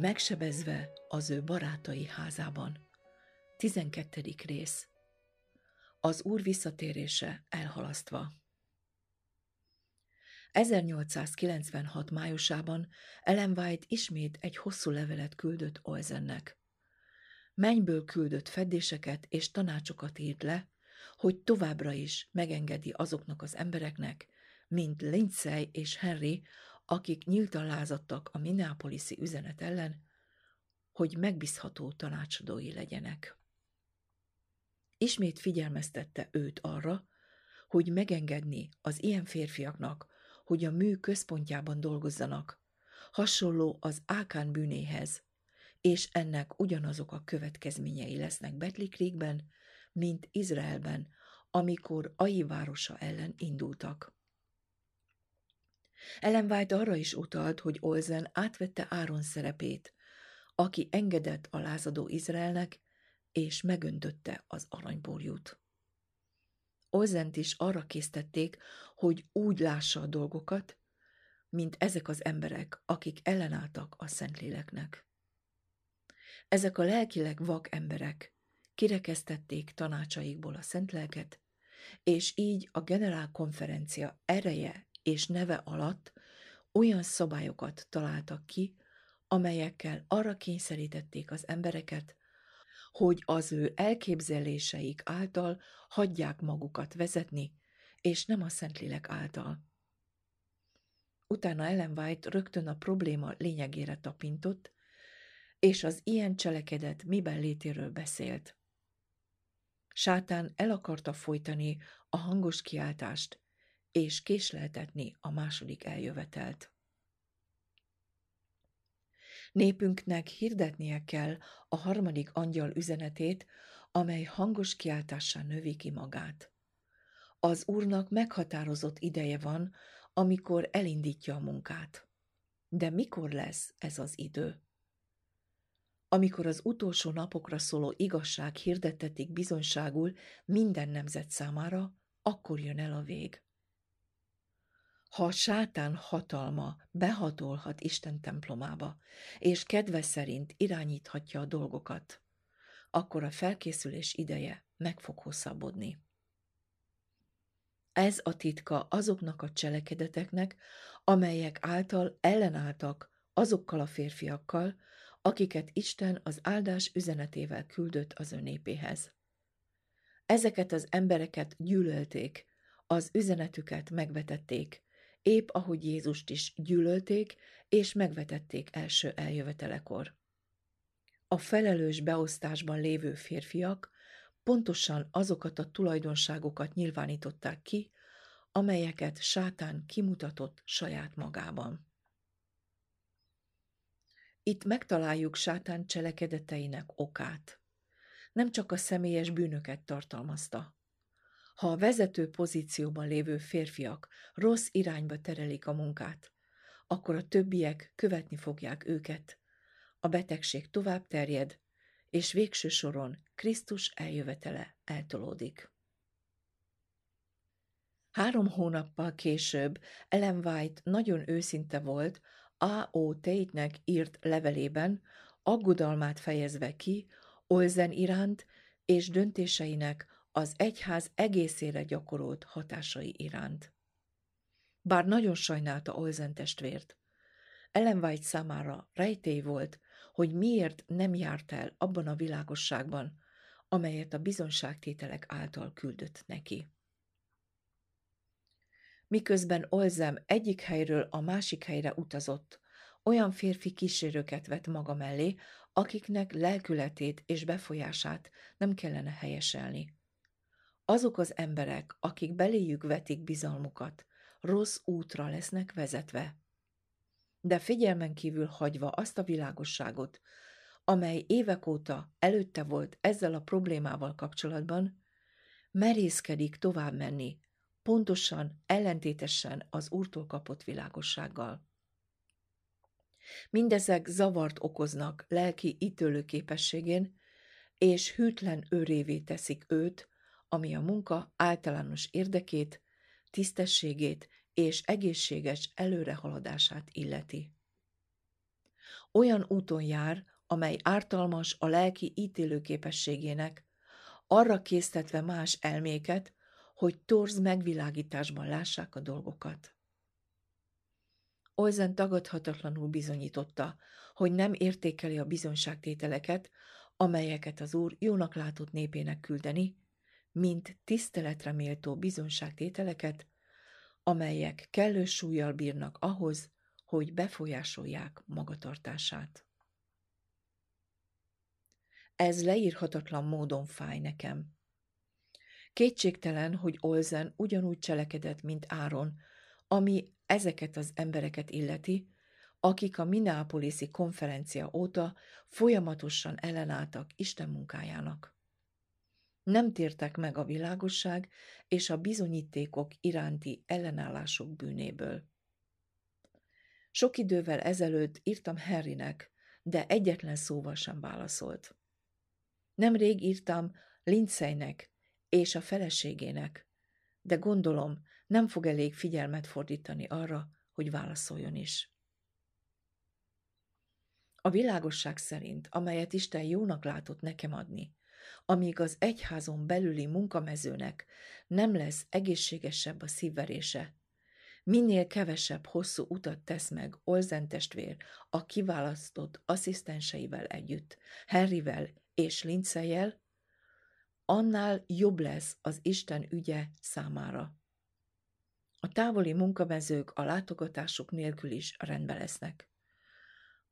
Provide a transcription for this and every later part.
megsebezve az ő barátai házában. 12. rész Az Úr visszatérése elhalasztva 1896. májusában Ellen White ismét egy hosszú levelet küldött Olzennek. Mennyből küldött fedéseket és tanácsokat írt le, hogy továbbra is megengedi azoknak az embereknek, mint Lindsay és Henry, akik nyíltan lázadtak a Minneapolis-i üzenet ellen, hogy megbízható tanácsadói legyenek. Ismét figyelmeztette őt arra, hogy megengedni az ilyen férfiaknak, hogy a mű központjában dolgozzanak, hasonló az Ákán bűnéhez, és ennek ugyanazok a következményei lesznek Betlikrékben, mint Izraelben, amikor Ai városa ellen indultak. Ellen White arra is utalt, hogy Olzen átvette Áron szerepét, aki engedett a lázadó Izraelnek, és megöntötte az aranyborjút. Olzent is arra késztették, hogy úgy lássa a dolgokat, mint ezek az emberek, akik ellenálltak a Szentléleknek. Ezek a lelkileg vak emberek kirekesztették tanácsaikból a Szentlelket, és így a generálkonferencia ereje és neve alatt olyan szabályokat találtak ki, amelyekkel arra kényszerítették az embereket, hogy az ő elképzeléseik által hagyják magukat vezetni, és nem a Szentlélek által. Utána Ellen White rögtön a probléma lényegére tapintott, és az ilyen cselekedet miben létéről beszélt. Sátán el akarta folytani a hangos kiáltást, és késleltetni a második eljövetelt. Népünknek hirdetnie kell a harmadik angyal üzenetét, amely hangos kiáltással növi ki magát. Az Úrnak meghatározott ideje van, amikor elindítja a munkát. De mikor lesz ez az idő? Amikor az utolsó napokra szóló igazság hirdetetik bizonyságul minden nemzet számára, akkor jön el a vég. Ha a sátán hatalma behatolhat Isten templomába, és kedve szerint irányíthatja a dolgokat, akkor a felkészülés ideje meg fog hosszabbodni. Ez a titka azoknak a cselekedeteknek, amelyek által ellenálltak azokkal a férfiakkal, akiket Isten az áldás üzenetével küldött az ő népéhez. Ezeket az embereket gyűlölték, az üzenetüket megvetették, épp ahogy Jézust is gyűlölték és megvetették első eljövetelekor. A felelős beosztásban lévő férfiak pontosan azokat a tulajdonságokat nyilvánították ki, amelyeket sátán kimutatott saját magában. Itt megtaláljuk sátán cselekedeteinek okát. Nem csak a személyes bűnöket tartalmazta, ha a vezető pozícióban lévő férfiak rossz irányba terelik a munkát, akkor a többiek követni fogják őket. A betegség tovább terjed, és végső soron Krisztus eljövetele eltolódik. Három hónappal később Ellen White nagyon őszinte volt A.O. Tate-nek írt levelében, aggodalmát fejezve ki Olzen iránt és döntéseinek az egyház egészére gyakorolt hatásai iránt. Bár nagyon sajnálta Olzen testvért, Ellen White számára rejtély volt, hogy miért nem járt el abban a világosságban, amelyet a bizonságtételek által küldött neki. Miközben Olzem egyik helyről a másik helyre utazott, olyan férfi kísérőket vett maga mellé, akiknek lelkületét és befolyását nem kellene helyeselni. Azok az emberek, akik beléjük vetik bizalmukat, rossz útra lesznek vezetve. De figyelmen kívül hagyva azt a világosságot, amely évek óta előtte volt ezzel a problémával kapcsolatban, merészkedik tovább menni, pontosan ellentétesen az úrtól kapott világossággal. Mindezek zavart okoznak lelki ítélő képességén, és hűtlen őrévé teszik őt, ami a munka általános érdekét, tisztességét és egészséges előrehaladását illeti. olyan úton jár, amely ártalmas a lelki ítélőképességének, arra késztetve más elméket, hogy torz megvilágításban lássák a dolgokat. Olzen tagadhatatlanul bizonyította, hogy nem értékeli a bizonyságtételeket, amelyeket az úr jónak látott népének küldeni, mint tiszteletre méltó bizonyságtételeket, amelyek kellő súlyjal bírnak ahhoz, hogy befolyásolják magatartását. Ez leírhatatlan módon fáj nekem. Kétségtelen, hogy Olzen ugyanúgy cselekedett, mint Áron, ami ezeket az embereket illeti, akik a Minneapolis-i konferencia óta folyamatosan ellenálltak Isten munkájának. Nem tértek meg a világosság és a bizonyítékok iránti ellenállások bűnéből. Sok idővel ezelőtt írtam Harrynek, de egyetlen szóval sem válaszolt. Nemrég írtam Lindsaynek és a feleségének, de gondolom, nem fog elég figyelmet fordítani arra, hogy válaszoljon is. A világosság szerint, amelyet Isten jónak látott nekem adni, amíg az egyházon belüli munkamezőnek nem lesz egészségesebb a szívverése, minél kevesebb hosszú utat tesz meg Olzen testvér a kiválasztott asszisztenseivel együtt, Henryvel és Lindsayjel, annál jobb lesz az Isten ügye számára. A távoli munkamezők a látogatásuk nélkül is rendbe lesznek.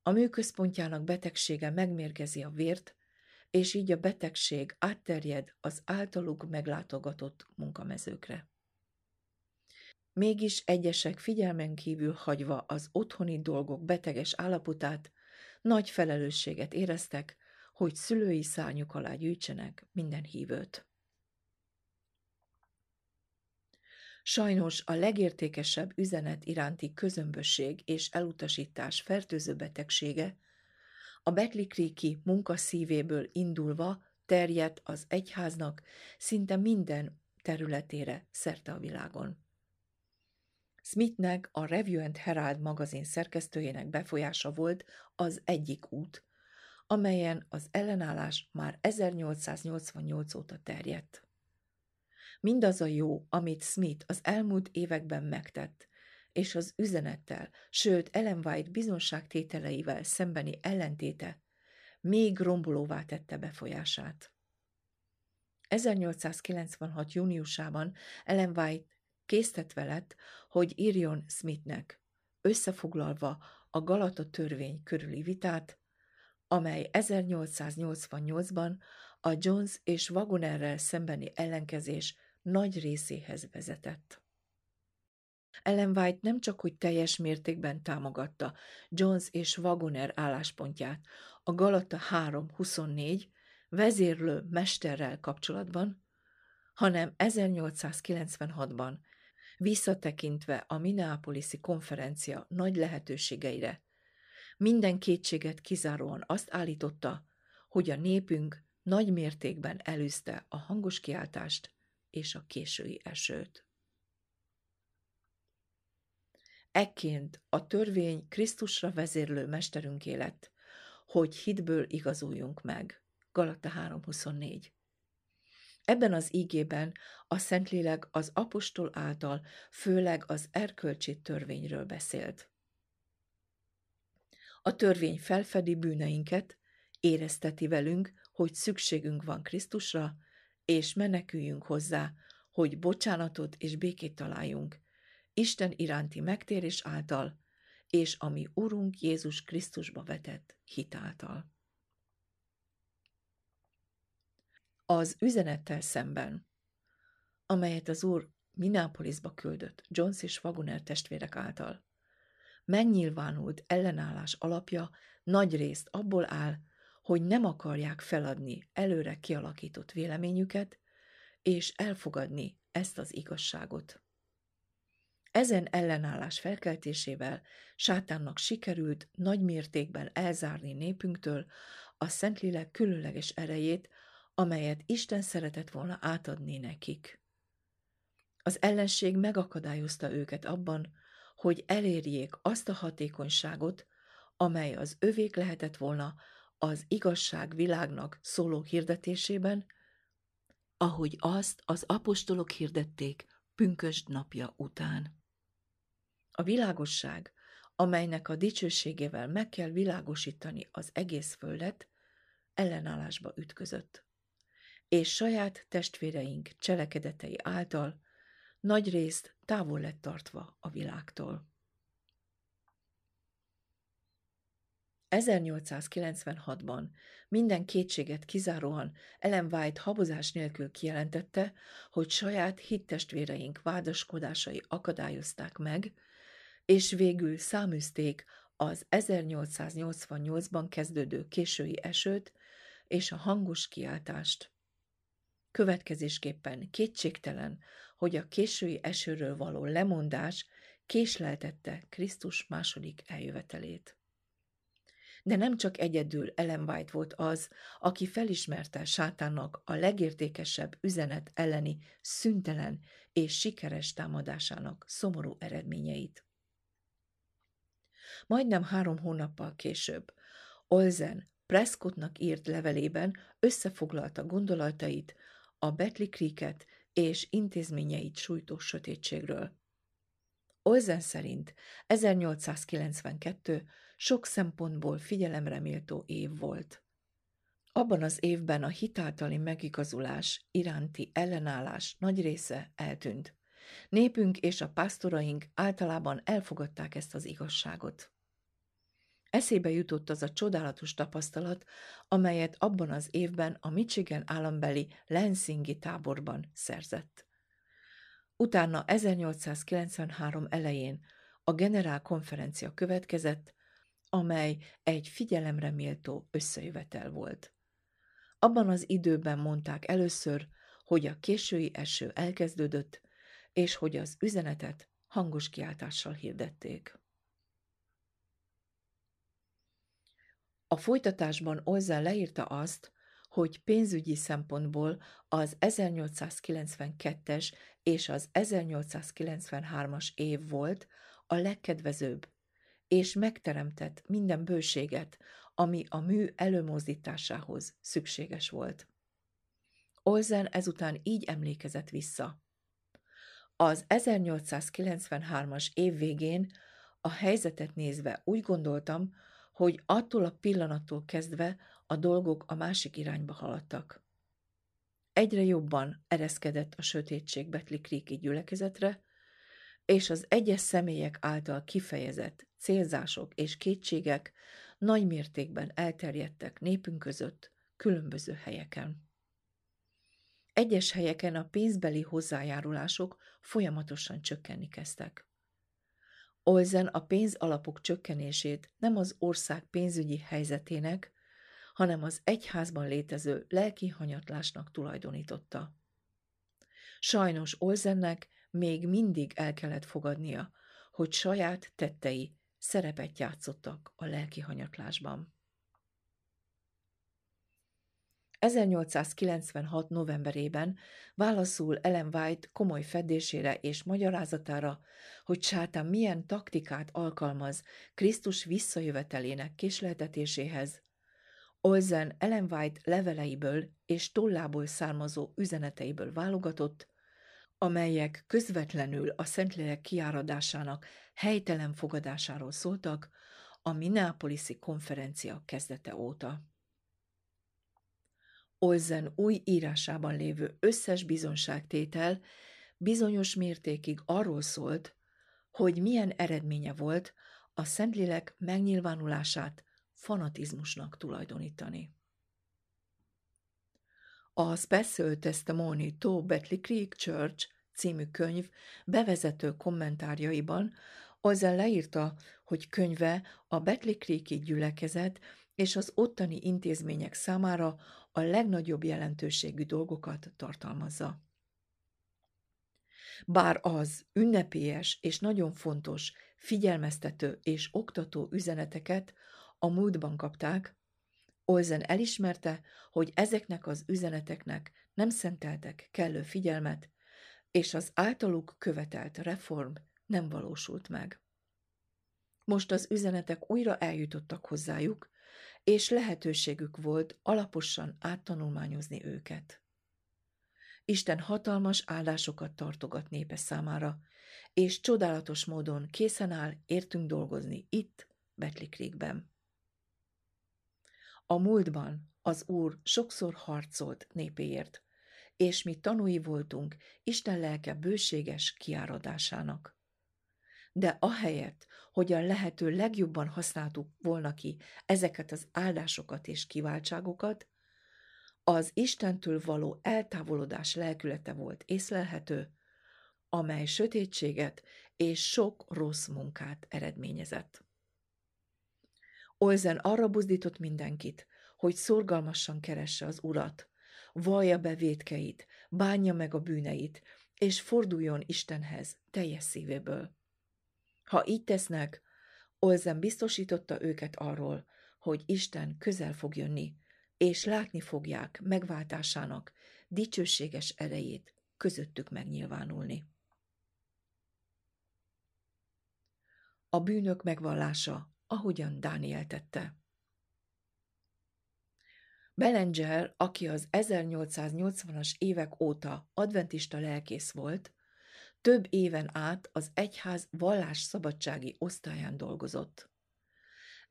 A műközpontjának betegsége megmérgezi a vért, és így a betegség átterjed az általuk meglátogatott munkamezőkre. Mégis egyesek figyelmen kívül hagyva az otthoni dolgok beteges állapotát, nagy felelősséget éreztek, hogy szülői szárnyuk alá gyűjtsenek minden hívőt. Sajnos a legértékesebb üzenet iránti közömbösség és elutasítás fertőző betegsége a Beklikréki munka szívéből indulva terjedt az egyháznak szinte minden területére szerte a világon. Smithnek, a Review and Herald magazin szerkesztőjének befolyása volt az egyik út, amelyen az ellenállás már 1888 óta terjedt. Mindaz a jó, amit Smith az elmúlt években megtett, és az üzenettel, sőt Ellen White bizonságtételeivel szembeni ellentéte még rombolóvá tette befolyását. 1896. júniusában Ellen White késztetve lett, hogy írjon Smithnek, összefoglalva a Galata törvény körüli vitát, amely 1888-ban a Jones és Wagonerrel szembeni ellenkezés nagy részéhez vezetett. Ellen White nem csak, hogy teljes mértékben támogatta Jones és Wagoner álláspontját a Galata 3.24 vezérlő mesterrel kapcsolatban, hanem 1896-ban visszatekintve a Minneapolis-i konferencia nagy lehetőségeire, minden kétséget kizáróan azt állította, hogy a népünk nagy mértékben elűzte a hangos kiáltást és a késői esőt. Ekként a törvény Krisztusra vezérlő mesterünk élet, hogy hitből igazuljunk meg. Galata 3.24 Ebben az ígében a Szentlélek az apostol által főleg az erkölcsi törvényről beszélt. A törvény felfedi bűneinket, érezteti velünk, hogy szükségünk van Krisztusra, és meneküljünk hozzá, hogy bocsánatot és békét találjunk, Isten iránti megtérés által, és ami Urunk Jézus Krisztusba vetett hitáltal. Az üzenettel szemben, amelyet az Úr Minneapolisba küldött Jones és Wagoner testvérek által, megnyilvánult ellenállás alapja nagy részt abból áll, hogy nem akarják feladni előre kialakított véleményüket, és elfogadni ezt az igazságot. Ezen ellenállás felkeltésével sátánnak sikerült nagy mértékben elzárni népünktől a Szentlélek különleges erejét, amelyet Isten szeretett volna átadni nekik. Az ellenség megakadályozta őket abban, hogy elérjék azt a hatékonyságot, amely az övék lehetett volna az igazság világnak szóló hirdetésében, ahogy azt az apostolok hirdették pünkösd napja után. A világosság, amelynek a dicsőségével meg kell világosítani az egész földet, ellenállásba ütközött, és saját testvéreink cselekedetei által nagy részt távol lett tartva a világtól. 1896-ban minden kétséget kizáróan Ellen White habozás nélkül kijelentette, hogy saját hittestvéreink vádaskodásai akadályozták meg, és végül száműzték az 1888-ban kezdődő késői esőt és a hangos kiáltást. Következésképpen kétségtelen, hogy a késői esőről való lemondás késleltette Krisztus második eljövetelét. De nem csak egyedül Ellen White volt az, aki felismerte sátánnak a legértékesebb üzenet elleni szüntelen és sikeres támadásának szomorú eredményeit. Majdnem három hónappal később Olzen Prescottnak írt levelében összefoglalta gondolatait a Betli Creeket és intézményeit sújtó sötétségről. Olzen szerint 1892 sok szempontból figyelemre méltó év volt. Abban az évben a hitáltali megigazulás iránti ellenállás nagy része eltűnt. Népünk és a pásztoraink általában elfogadták ezt az igazságot. Eszébe jutott az a csodálatos tapasztalat, amelyet abban az évben a Michigan állambeli Lansingi táborban szerzett. Utána 1893 elején a generál konferencia következett, amely egy figyelemre méltó összejövetel volt. Abban az időben mondták először, hogy a késői eső elkezdődött, és hogy az üzenetet hangos kiáltással hirdették. A folytatásban Olzen leírta azt, hogy pénzügyi szempontból az 1892-es és az 1893-as év volt a legkedvezőbb, és megteremtett minden bőséget, ami a mű előmozdításához szükséges volt. Olzen ezután így emlékezett vissza. Az 1893-as év végén a helyzetet nézve úgy gondoltam, hogy attól a pillanattól kezdve a dolgok a másik irányba haladtak. Egyre jobban ereszkedett a sötétség Betli Kríki gyülekezetre, és az egyes személyek által kifejezett célzások és kétségek nagy mértékben elterjedtek népünk között különböző helyeken. Egyes helyeken a pénzbeli hozzájárulások folyamatosan csökkenni kezdtek. Olzen a pénzalapok csökkenését nem az ország pénzügyi helyzetének, hanem az egyházban létező lelki hanyatlásnak tulajdonította. Sajnos Olzennek még mindig el kellett fogadnia, hogy saját tettei szerepet játszottak a lelki hanyatlásban. 1896. novemberében válaszul Ellen White komoly fedésére és magyarázatára, hogy sátán milyen taktikát alkalmaz Krisztus visszajövetelének késleltetéséhez, Olzen Ellen White leveleiből és tollából származó üzeneteiből válogatott, amelyek közvetlenül a Szentlélek kiáradásának helytelen fogadásáról szóltak a Minneapolis-i konferencia kezdete óta. Olzen új írásában lévő összes bizonságtétel bizonyos mértékig arról szólt, hogy milyen eredménye volt a Szentlélek megnyilvánulását fanatizmusnak tulajdonítani. A Special Testimony to Betley Creek Church című könyv bevezető kommentárjaiban Ozen leírta, hogy könyve a Betley Creeki gyülekezet és az ottani intézmények számára a legnagyobb jelentőségű dolgokat tartalmazza. Bár az ünnepélyes és nagyon fontos, figyelmeztető és oktató üzeneteket a múltban kapták, Olzen elismerte, hogy ezeknek az üzeneteknek nem szenteltek kellő figyelmet, és az általuk követelt reform nem valósult meg. Most az üzenetek újra eljutottak hozzájuk, és lehetőségük volt alaposan áttanulmányozni őket. Isten hatalmas áldásokat tartogat népe számára, és csodálatos módon készen áll értünk dolgozni itt, Betlikrékben. A múltban az Úr sokszor harcolt népéért, és mi tanúi voltunk Isten lelke bőséges kiáradásának. De ahelyett, hogy a lehető legjobban használtuk volna ki ezeket az áldásokat és kiváltságokat, az Istentől való eltávolodás lelkülete volt észlelhető, amely sötétséget és sok rossz munkát eredményezett. Olzen arra buzdított mindenkit, hogy szorgalmasan keresse az urat, vallja be védkeit, bánja meg a bűneit, és forduljon Istenhez teljes szívéből. Ha így tesznek, Olzen biztosította őket arról, hogy Isten közel fog jönni, és látni fogják megváltásának dicsőséges erejét közöttük megnyilvánulni. A bűnök megvallása, ahogyan Dániel tette. Belenger, aki az 1880-as évek óta adventista lelkész volt, több éven át az egyház vallásszabadsági osztályán dolgozott.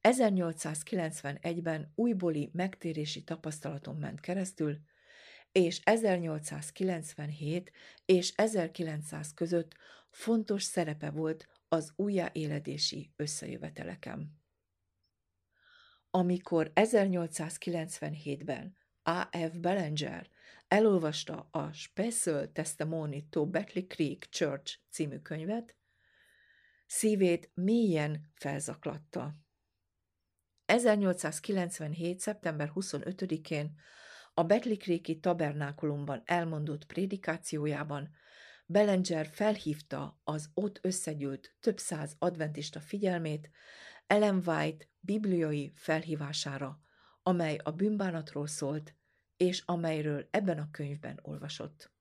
1891-ben újbóli megtérési tapasztalaton ment keresztül, és 1897 és 1900 között fontos szerepe volt az újjáéledési összejöveteleken. Amikor 1897-ben A.F. Bellinger elolvasta a Special Testimony to Beckley Creek Church című könyvet, szívét mélyen felzaklatta. 1897. szeptember 25-én a Beckley Creeki tabernákulumban elmondott prédikációjában Bellinger felhívta az ott összegyűlt több száz adventista figyelmét Ellen White bibliai felhívására, amely a bűnbánatról szólt, és amelyről ebben a könyvben olvasott.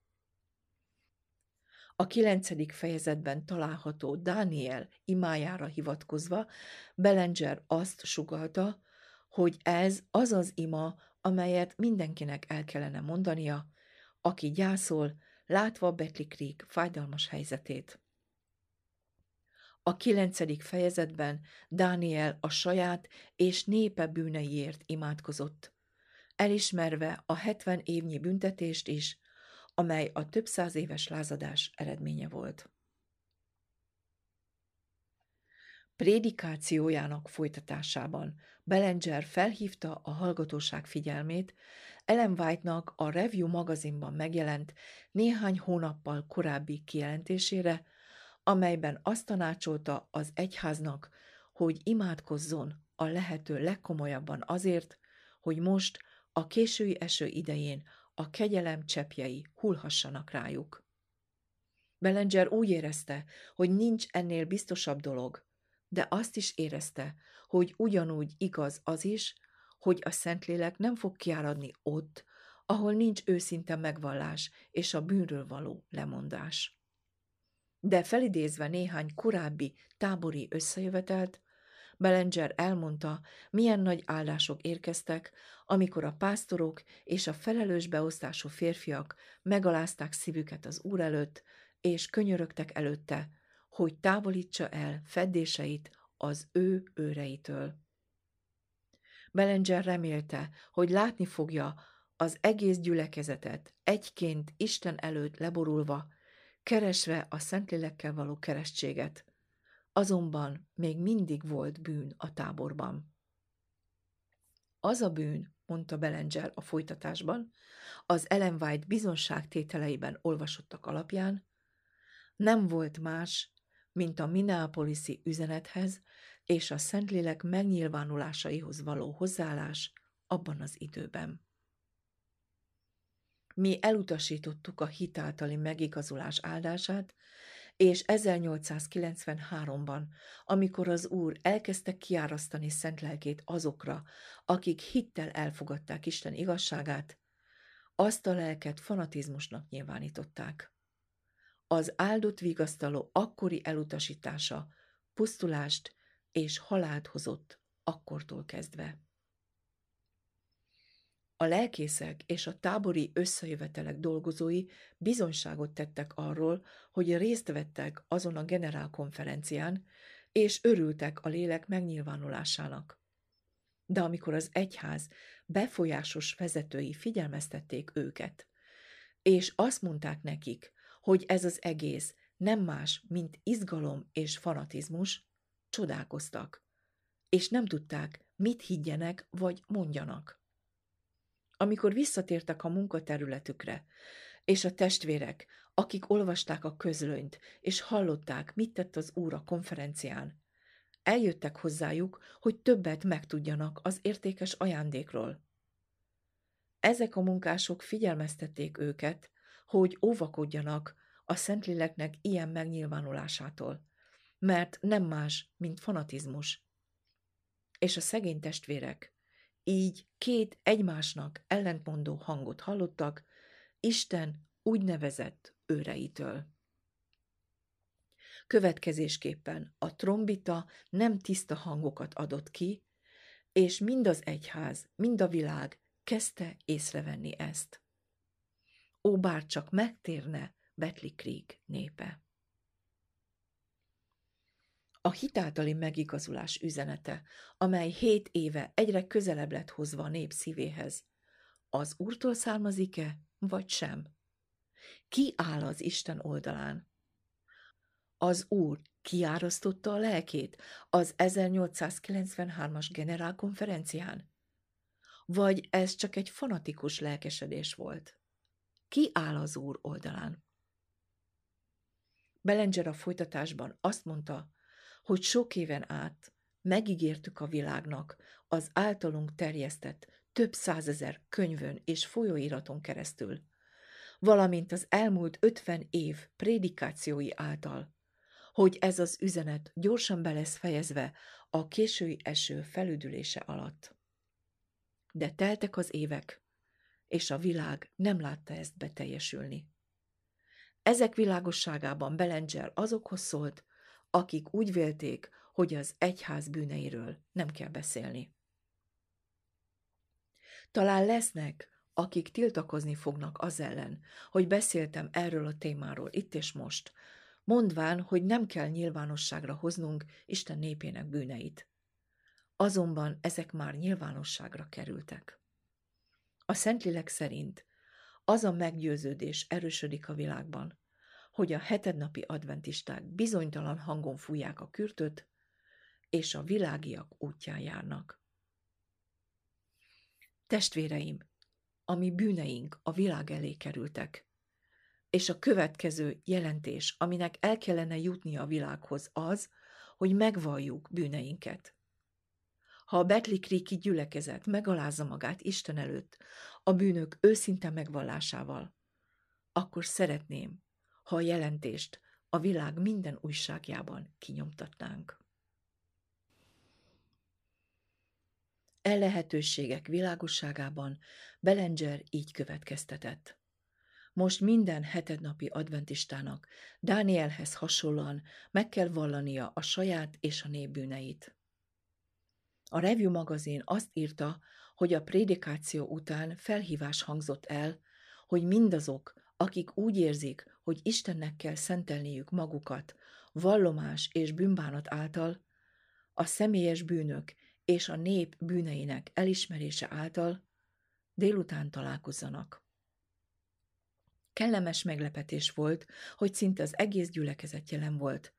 A kilencedik fejezetben található Dániel imájára hivatkozva Bellinger azt sugalta, hogy ez az az ima, amelyet mindenkinek el kellene mondania, aki gyászol, látva Betli Creek fájdalmas helyzetét. A kilencedik fejezetben Dániel a saját és népe bűneiért imádkozott, elismerve a hetven évnyi büntetést is, amely a több száz éves lázadás eredménye volt. Prédikációjának folytatásában Bellinger felhívta a hallgatóság figyelmét Ellen White-nak a Review magazinban megjelent néhány hónappal korábbi kijelentésére, amelyben azt tanácsolta az egyháznak, hogy imádkozzon a lehető legkomolyabban azért, hogy most a késői eső idején a kegyelem csepjei hullhassanak rájuk. Bellinger úgy érezte, hogy nincs ennél biztosabb dolog, de azt is érezte, hogy ugyanúgy igaz az is, hogy a Szentlélek nem fog kiáradni ott, ahol nincs őszinte megvallás és a bűnről való lemondás. De felidézve néhány korábbi tábori összejövetelt, Bellinger elmondta, milyen nagy áldások érkeztek, amikor a pásztorok és a felelős beosztású férfiak megalázták szívüket az Úr előtt, és könyörögtek előtte, hogy távolítsa el feddéseit az ő őreitől. Bellinger remélte, hogy látni fogja az egész gyülekezetet egyként Isten előtt leborulva, keresve a Szentlélekkel való keresztséget, Azonban még mindig volt bűn a táborban. Az a bűn, mondta Bellinger a folytatásban, az Ellen White bizonságtételeiben olvasottak alapján, nem volt más, mint a Minneapolisi üzenethez és a Szentlélek megnyilvánulásaihoz való hozzáállás abban az időben. Mi elutasítottuk a hitáltali megigazulás áldását, és 1893-ban, amikor az Úr elkezdte kiárasztani szent lelkét azokra, akik hittel elfogadták Isten igazságát, azt a lelket fanatizmusnak nyilvánították. Az áldott vigasztaló akkori elutasítása pusztulást és halált hozott akkortól kezdve. A lelkészek és a tábori összejövetelek dolgozói bizonyságot tettek arról, hogy részt vettek azon a generálkonferencián, és örültek a lélek megnyilvánulásának. De amikor az egyház befolyásos vezetői figyelmeztették őket, és azt mondták nekik, hogy ez az egész nem más, mint izgalom és fanatizmus, csodálkoztak, és nem tudták, mit higgyenek vagy mondjanak. Amikor visszatértek a munkaterületükre, és a testvérek, akik olvasták a közlönyt, és hallották, mit tett az úr a konferencián, eljöttek hozzájuk, hogy többet megtudjanak az értékes ajándékról. Ezek a munkások figyelmeztették őket, hogy óvakodjanak a Szentléleknek ilyen megnyilvánulásától, mert nem más, mint fanatizmus. És a szegény testvérek így két egymásnak ellentmondó hangot hallottak Isten úgynevezett őreitől. Következésképpen a trombita nem tiszta hangokat adott ki, és mind az egyház, mind a világ kezdte észrevenni ezt. Ó, bár csak megtérne Betli Creek népe. A hitáltali megigazulás üzenete, amely hét éve egyre közelebb lett hozva a nép szívéhez, az Úrtól származik-e, vagy sem? Ki áll az Isten oldalán? Az Úr kiárasztotta a lelkét az 1893-as generálkonferencián? Vagy ez csak egy fanatikus lelkesedés volt? Ki áll az Úr oldalán? Belenger a folytatásban azt mondta, hogy sok éven át megígértük a világnak az általunk terjesztett több százezer könyvön és folyóiraton keresztül, valamint az elmúlt ötven év prédikációi által, hogy ez az üzenet gyorsan be lesz fejezve a késői eső felüdülése alatt. De teltek az évek, és a világ nem látta ezt beteljesülni. Ezek világosságában Belenger azokhoz szólt, akik úgy vélték, hogy az egyház bűneiről nem kell beszélni. Talán lesznek, akik tiltakozni fognak az ellen, hogy beszéltem erről a témáról itt és most, mondván, hogy nem kell nyilvánosságra hoznunk Isten népének bűneit. Azonban ezek már nyilvánosságra kerültek. A Szentlélek szerint az a meggyőződés erősödik a világban, hogy a hetednapi adventisták bizonytalan hangon fújják a kürtöt, és a világiak útján járnak. Testvéreim, ami bűneink a világ elé kerültek, és a következő jelentés, aminek el kellene jutni a világhoz az, hogy megvalljuk bűneinket. Ha a Betli gyülekezet megalázza magát Isten előtt a bűnök őszinte megvallásával, akkor szeretném, ha a jelentést a világ minden újságjában kinyomtatnánk. E lehetőségek világosságában Belenger így következtetett. Most minden hetednapi adventistának Dánielhez hasonlóan meg kell vallania a saját és a nép bűneit. A Review magazin azt írta, hogy a prédikáció után felhívás hangzott el, hogy mindazok, akik úgy érzik, hogy Istennek kell szentelniük magukat vallomás és bűnbánat által, a személyes bűnök és a nép bűneinek elismerése által délután találkozzanak. Kellemes meglepetés volt, hogy szinte az egész gyülekezet jelen volt,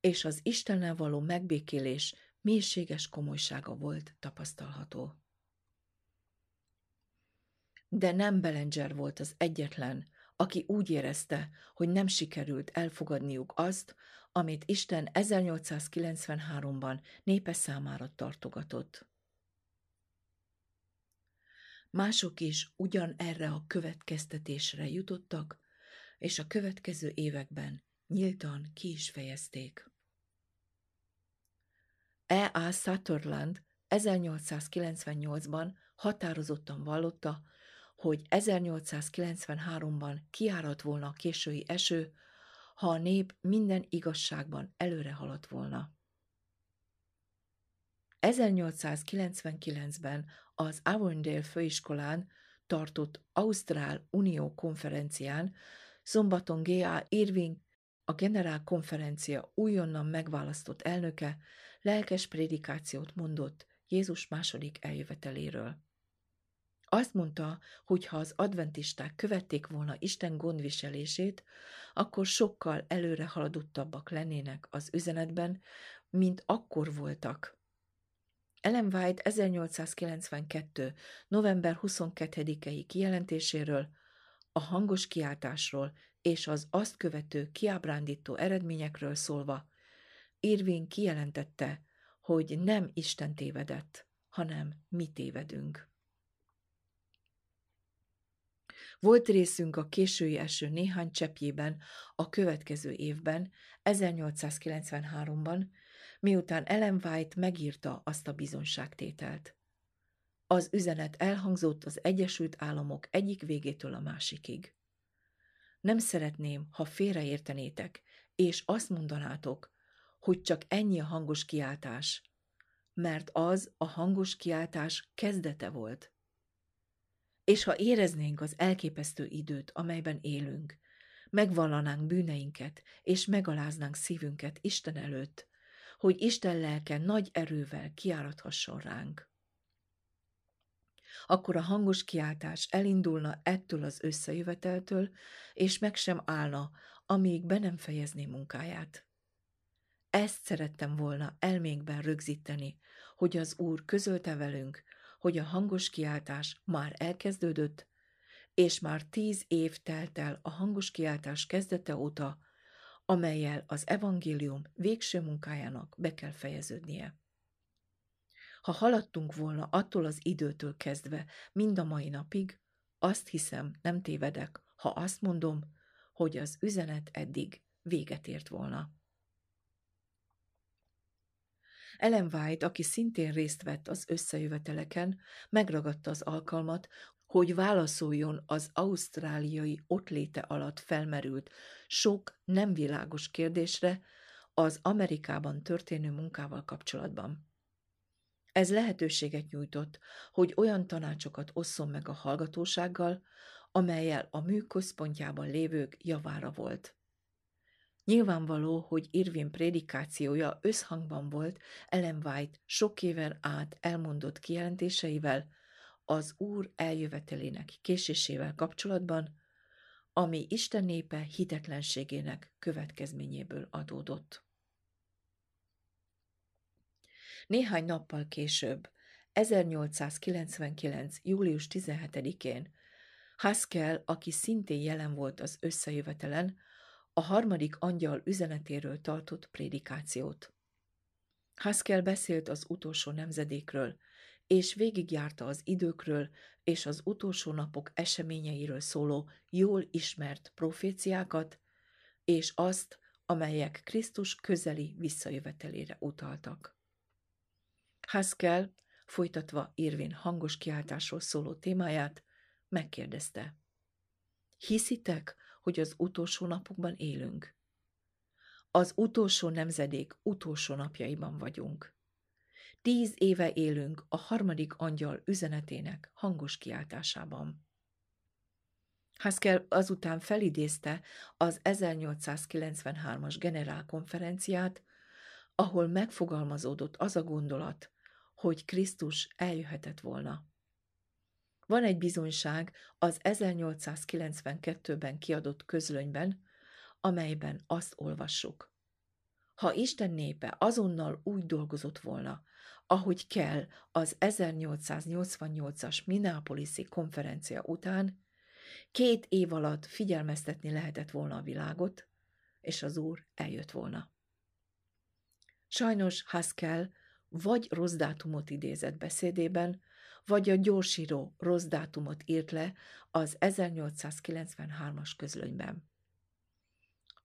és az Istennel való megbékélés mélységes komolysága volt tapasztalható. De nem Belenger volt az egyetlen, aki úgy érezte, hogy nem sikerült elfogadniuk azt, amit Isten 1893-ban népe számára tartogatott. Mások is ugyan erre a következtetésre jutottak, és a következő években nyíltan ki is fejezték. E. A. Sutherland 1898-ban határozottan vallotta, hogy 1893-ban kiárat volna a késői eső, ha a nép minden igazságban előre haladt volna. 1899-ben az Avondale főiskolán tartott Ausztrál Unió konferencián szombaton G.A. Irving, a generál konferencia újonnan megválasztott elnöke lelkes prédikációt mondott Jézus második eljöveteléről. Azt mondta, hogy ha az adventisták követték volna Isten gondviselését, akkor sokkal előre haladottabbak lennének az üzenetben, mint akkor voltak. Ellen White 1892. november 22-i kijelentéséről, a hangos kiáltásról és az azt követő kiábrándító eredményekről szólva, Irving kijelentette, hogy nem Isten tévedett, hanem mi tévedünk. Volt részünk a késői eső néhány cseppjében a következő évben, 1893-ban, miután Ellen White megírta azt a bizonságtételt. Az üzenet elhangzott az Egyesült Államok egyik végétől a másikig. Nem szeretném, ha félreértenétek, és azt mondanátok, hogy csak ennyi a hangos kiáltás, mert az a hangos kiáltás kezdete volt. És ha éreznénk az elképesztő időt, amelyben élünk, megvallanánk bűneinket, és megaláznánk szívünket Isten előtt, hogy Isten lelke nagy erővel kiárathasson ránk. Akkor a hangos kiáltás elindulna ettől az összejöveteltől, és meg sem állna, amíg be nem fejezné munkáját. Ezt szerettem volna elménkben rögzíteni, hogy az Úr közölte velünk, hogy a hangos kiáltás már elkezdődött, és már tíz év telt el a hangos kiáltás kezdete óta, amelyel az evangélium végső munkájának be kell fejeződnie. Ha haladtunk volna attól az időtől kezdve, mind a mai napig, azt hiszem, nem tévedek, ha azt mondom, hogy az üzenet eddig véget ért volna. Ellen White, aki szintén részt vett az összejöveteleken, megragadta az alkalmat, hogy válaszoljon az ausztráliai ottléte alatt felmerült sok nem világos kérdésre az Amerikában történő munkával kapcsolatban. Ez lehetőséget nyújtott, hogy olyan tanácsokat osszon meg a hallgatósággal, amelyel a mű központjában lévők javára volt. Nyilvánvaló, hogy Irvin prédikációja összhangban volt Ellen White sok éven át elmondott kijelentéseivel az Úr eljövetelének késésével kapcsolatban, ami Isten népe hitetlenségének következményéből adódott. Néhány nappal később, 1899. július 17-én Haskell, aki szintén jelen volt az összejövetelen, a harmadik angyal üzenetéről tartott prédikációt. Haskell beszélt az utolsó nemzedékről, és végigjárta az időkről és az utolsó napok eseményeiről szóló jól ismert proféciákat, és azt, amelyek Krisztus közeli visszajövetelére utaltak. Haskell, folytatva Irvin hangos kiáltásról szóló témáját, megkérdezte. Hiszitek, hogy az utolsó napokban élünk? Az utolsó nemzedék utolsó napjaiban vagyunk. Tíz éve élünk a harmadik angyal üzenetének hangos kiáltásában. Haskell azután felidézte az 1893-as generálkonferenciát, ahol megfogalmazódott az a gondolat, hogy Krisztus eljöhetett volna. Van egy bizonyság az 1892-ben kiadott közlönyben, amelyben azt olvassuk. Ha Isten népe azonnal úgy dolgozott volna, ahogy kell az 1888-as Minneapolis-i konferencia után, két év alatt figyelmeztetni lehetett volna a világot, és az Úr eljött volna. Sajnos Haskell vagy rossz dátumot idézett beszédében, vagy a gyorsíró rossz dátumot írt le az 1893-as közlönyben.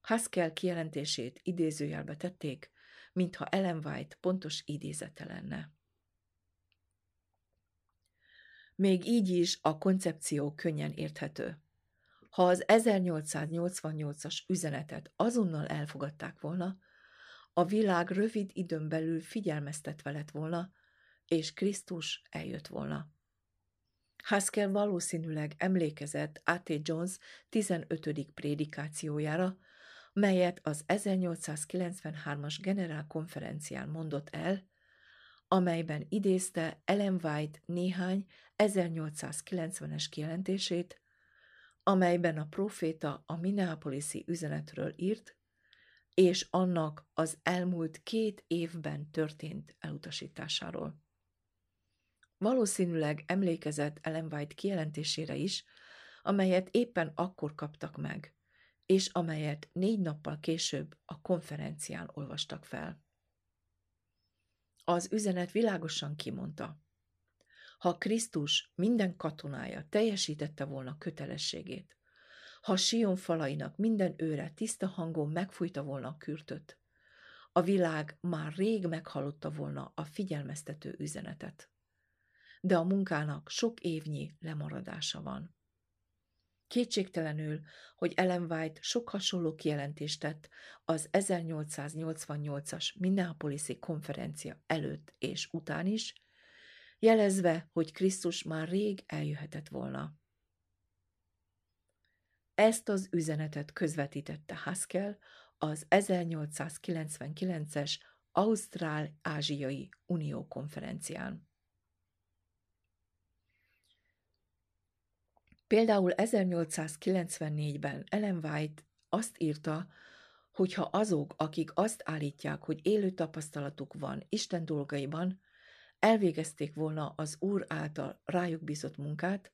Haskell kijelentését idézőjelbe tették, mintha Ellen White pontos idézete lenne. Még így is a koncepció könnyen érthető. Ha az 1888-as üzenetet azonnal elfogadták volna, a világ rövid időn belül figyelmeztetve lett volna, és Krisztus eljött volna. Haskell valószínűleg emlékezett A.T. Jones 15. prédikációjára, melyet az 1893-as generálkonferencián mondott el, amelyben idézte Ellen White néhány 1890-es kijelentését, amelyben a proféta a Minneapolisi üzenetről írt, és annak az elmúlt két évben történt elutasításáról. Valószínűleg emlékezett Ellen White kijelentésére is, amelyet éppen akkor kaptak meg, és amelyet négy nappal később a konferencián olvastak fel. Az üzenet világosan kimondta. Ha Krisztus minden katonája teljesítette volna kötelességét, ha Sion falainak minden őre tiszta hangon megfújta volna a kürtöt, a világ már rég meghallotta volna a figyelmeztető üzenetet. De a munkának sok évnyi lemaradása van. Kétségtelenül, hogy Ellen White sok hasonló kijelentést tett az 1888-as Minneapolis-i konferencia előtt és után is, jelezve, hogy Krisztus már rég eljöhetett volna. Ezt az üzenetet közvetítette Haskell az 1899-es Ausztrál-Ázsiai Unió konferencián. Például 1894-ben Ellen White azt írta, hogy ha azok, akik azt állítják, hogy élő tapasztalatuk van Isten dolgaiban, elvégezték volna az Úr által rájuk bízott munkát,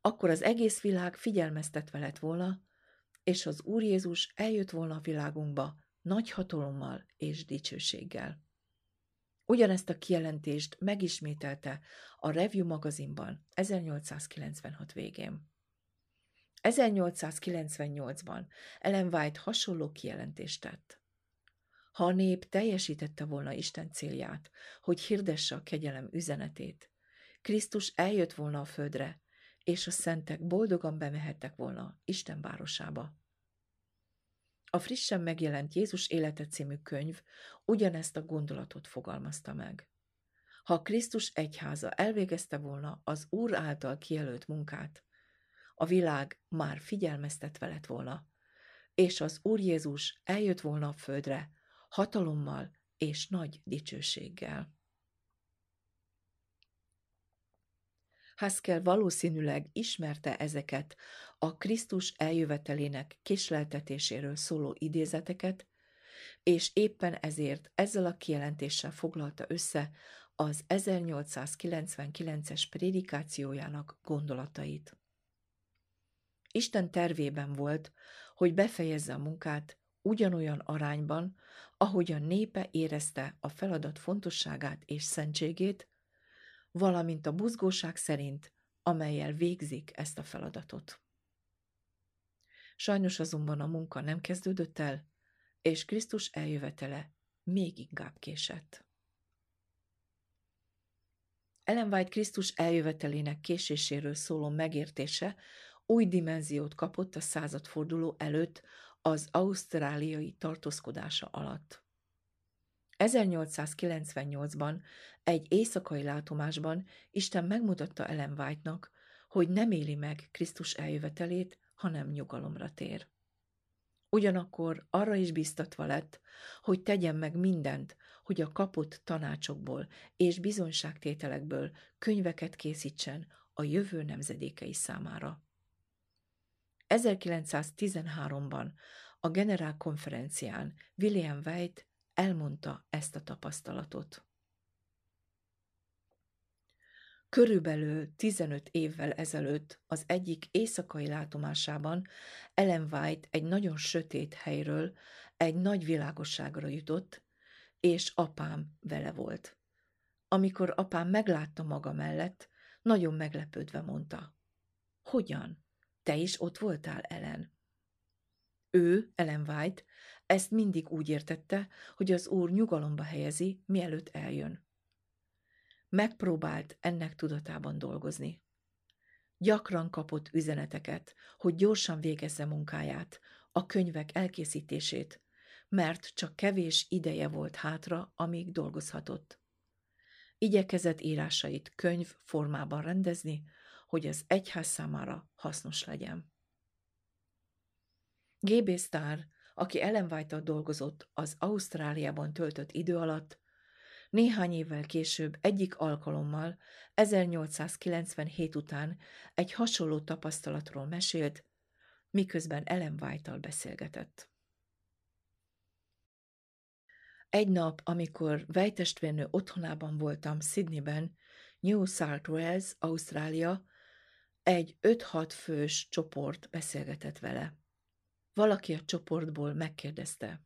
akkor az egész világ figyelmeztetve lett volna, és az Úr Jézus eljött volna a világunkba nagy hatalommal és dicsőséggel. Ugyanezt a kijelentést megismételte a Review magazinban 1896 végén. 1898-ban Ellen White hasonló kijelentést tett. Ha a nép teljesítette volna Isten célját, hogy hirdesse a kegyelem üzenetét, Krisztus eljött volna a földre, és a szentek boldogan bemehettek volna Isten városába. A frissen megjelent Jézus élete című könyv ugyanezt a gondolatot fogalmazta meg. Ha Krisztus egyháza elvégezte volna az Úr által kijelölt munkát, a világ már figyelmeztetve lett volna, és az Úr Jézus eljött volna a földre hatalommal és nagy dicsőséggel. Haskell valószínűleg ismerte ezeket a Krisztus eljövetelének késleltetéséről szóló idézeteket, és éppen ezért ezzel a kijelentéssel foglalta össze az 1899-es prédikációjának gondolatait. Isten tervében volt, hogy befejezze a munkát ugyanolyan arányban, ahogy a népe érezte a feladat fontosságát és szentségét, valamint a buzgóság szerint, amelyel végzik ezt a feladatot. Sajnos azonban a munka nem kezdődött el, és Krisztus eljövetele még inkább késett. Ellen White Krisztus eljövetelének késéséről szóló megértése új dimenziót kapott a századforduló előtt az ausztráliai tartózkodása alatt. 1898-ban egy éjszakai látomásban Isten megmutatta Ellen White-nak, hogy nem éli meg Krisztus eljövetelét, hanem nyugalomra tér. Ugyanakkor arra is biztatva lett, hogy tegyen meg mindent, hogy a kapott tanácsokból és bizonyságtételekből könyveket készítsen a jövő nemzedékei számára. 1913-ban a generálkonferencián William White elmondta ezt a tapasztalatot. Körülbelül 15 évvel ezelőtt az egyik éjszakai látomásában Ellen White egy nagyon sötét helyről egy nagy világosságra jutott, és apám vele volt. Amikor apám meglátta maga mellett, nagyon meglepődve mondta. Hogyan? Te is ott voltál, Ellen? Ő, Ellen White, ezt mindig úgy értette, hogy az úr nyugalomba helyezi, mielőtt eljön. Megpróbált ennek tudatában dolgozni. Gyakran kapott üzeneteket, hogy gyorsan végezze munkáját, a könyvek elkészítését, mert csak kevés ideje volt hátra, amíg dolgozhatott. igyekezett írásait könyv formában rendezni, hogy az egyház számára hasznos legyen. G.B. Starr, aki Ellen white dolgozott az Ausztráliában töltött idő alatt, néhány évvel később egyik alkalommal, 1897 után egy hasonló tapasztalatról mesélt, miközben Ellen White-tal beszélgetett. Egy nap, amikor vejtestvérnő otthonában voltam Sydneyben, New South Wales, Ausztrália, egy 5-6 fős csoport beszélgetett vele. Valaki a csoportból megkérdezte.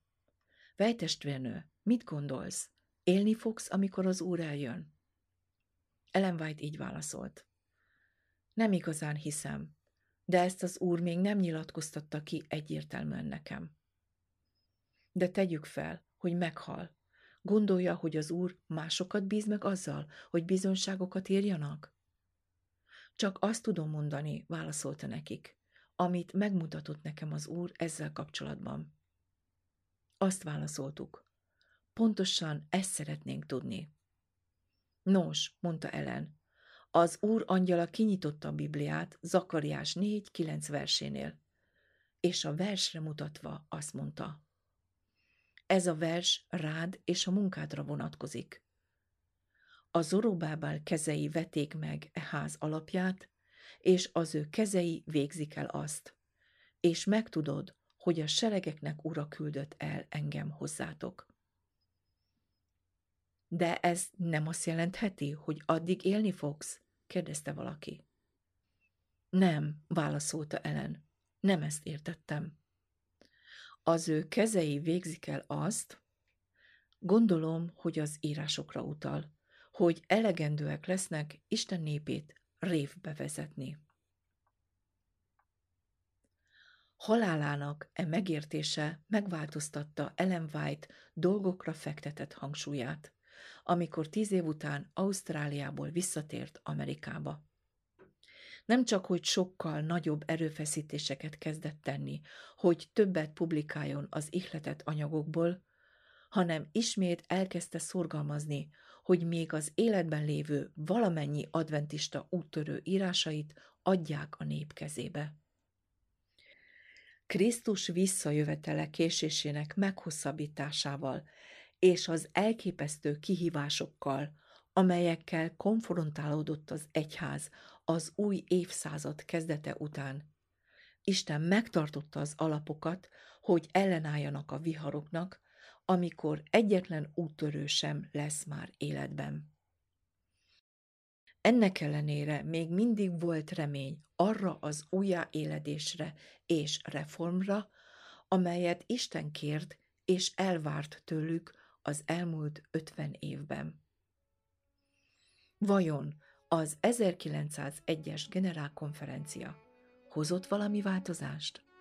Vejtestvérnő, mit gondolsz? Élni fogsz, amikor az úr eljön? Ellen White így válaszolt. Nem igazán hiszem, de ezt az úr még nem nyilatkoztatta ki egyértelműen nekem. De tegyük fel, hogy meghal. Gondolja, hogy az úr másokat bíz meg azzal, hogy bizonságokat írjanak? Csak azt tudom mondani, válaszolta nekik, amit megmutatott nekem az úr ezzel kapcsolatban. Azt válaszoltuk. Pontosan ezt szeretnénk tudni. Nos, mondta Ellen, az úr angyala kinyitotta a Bibliát Zakariás 4.9 versénél, és a versre mutatva azt mondta. Ez a vers rád és a munkádra vonatkozik. A Zorobábál kezei veték meg e ház alapját, és az ő kezei végzik el azt, és megtudod, hogy a seregeknek ura küldött el engem hozzátok. De ez nem azt jelentheti, hogy addig élni fogsz? kérdezte valaki. Nem, válaszolta Ellen. Nem ezt értettem. Az ő kezei végzik el azt, gondolom, hogy az írásokra utal, hogy elegendőek lesznek Isten népét révbe vezetni. Halálának e megértése megváltoztatta Ellen White dolgokra fektetett hangsúlyát amikor tíz év után Ausztráliából visszatért Amerikába. Nem csak, hogy sokkal nagyobb erőfeszítéseket kezdett tenni, hogy többet publikáljon az ihletett anyagokból, hanem ismét elkezdte szorgalmazni, hogy még az életben lévő valamennyi adventista úttörő írásait adják a nép kezébe. Krisztus visszajövetele késésének meghosszabbításával és az elképesztő kihívásokkal, amelyekkel konfrontálódott az egyház az új évszázad kezdete után. Isten megtartotta az alapokat, hogy ellenálljanak a viharoknak, amikor egyetlen úttörő sem lesz már életben. Ennek ellenére még mindig volt remény arra az újjáéledésre és reformra, amelyet Isten kért és elvárt tőlük az elmúlt 50 évben. Vajon az 1901-es generálkonferencia hozott valami változást?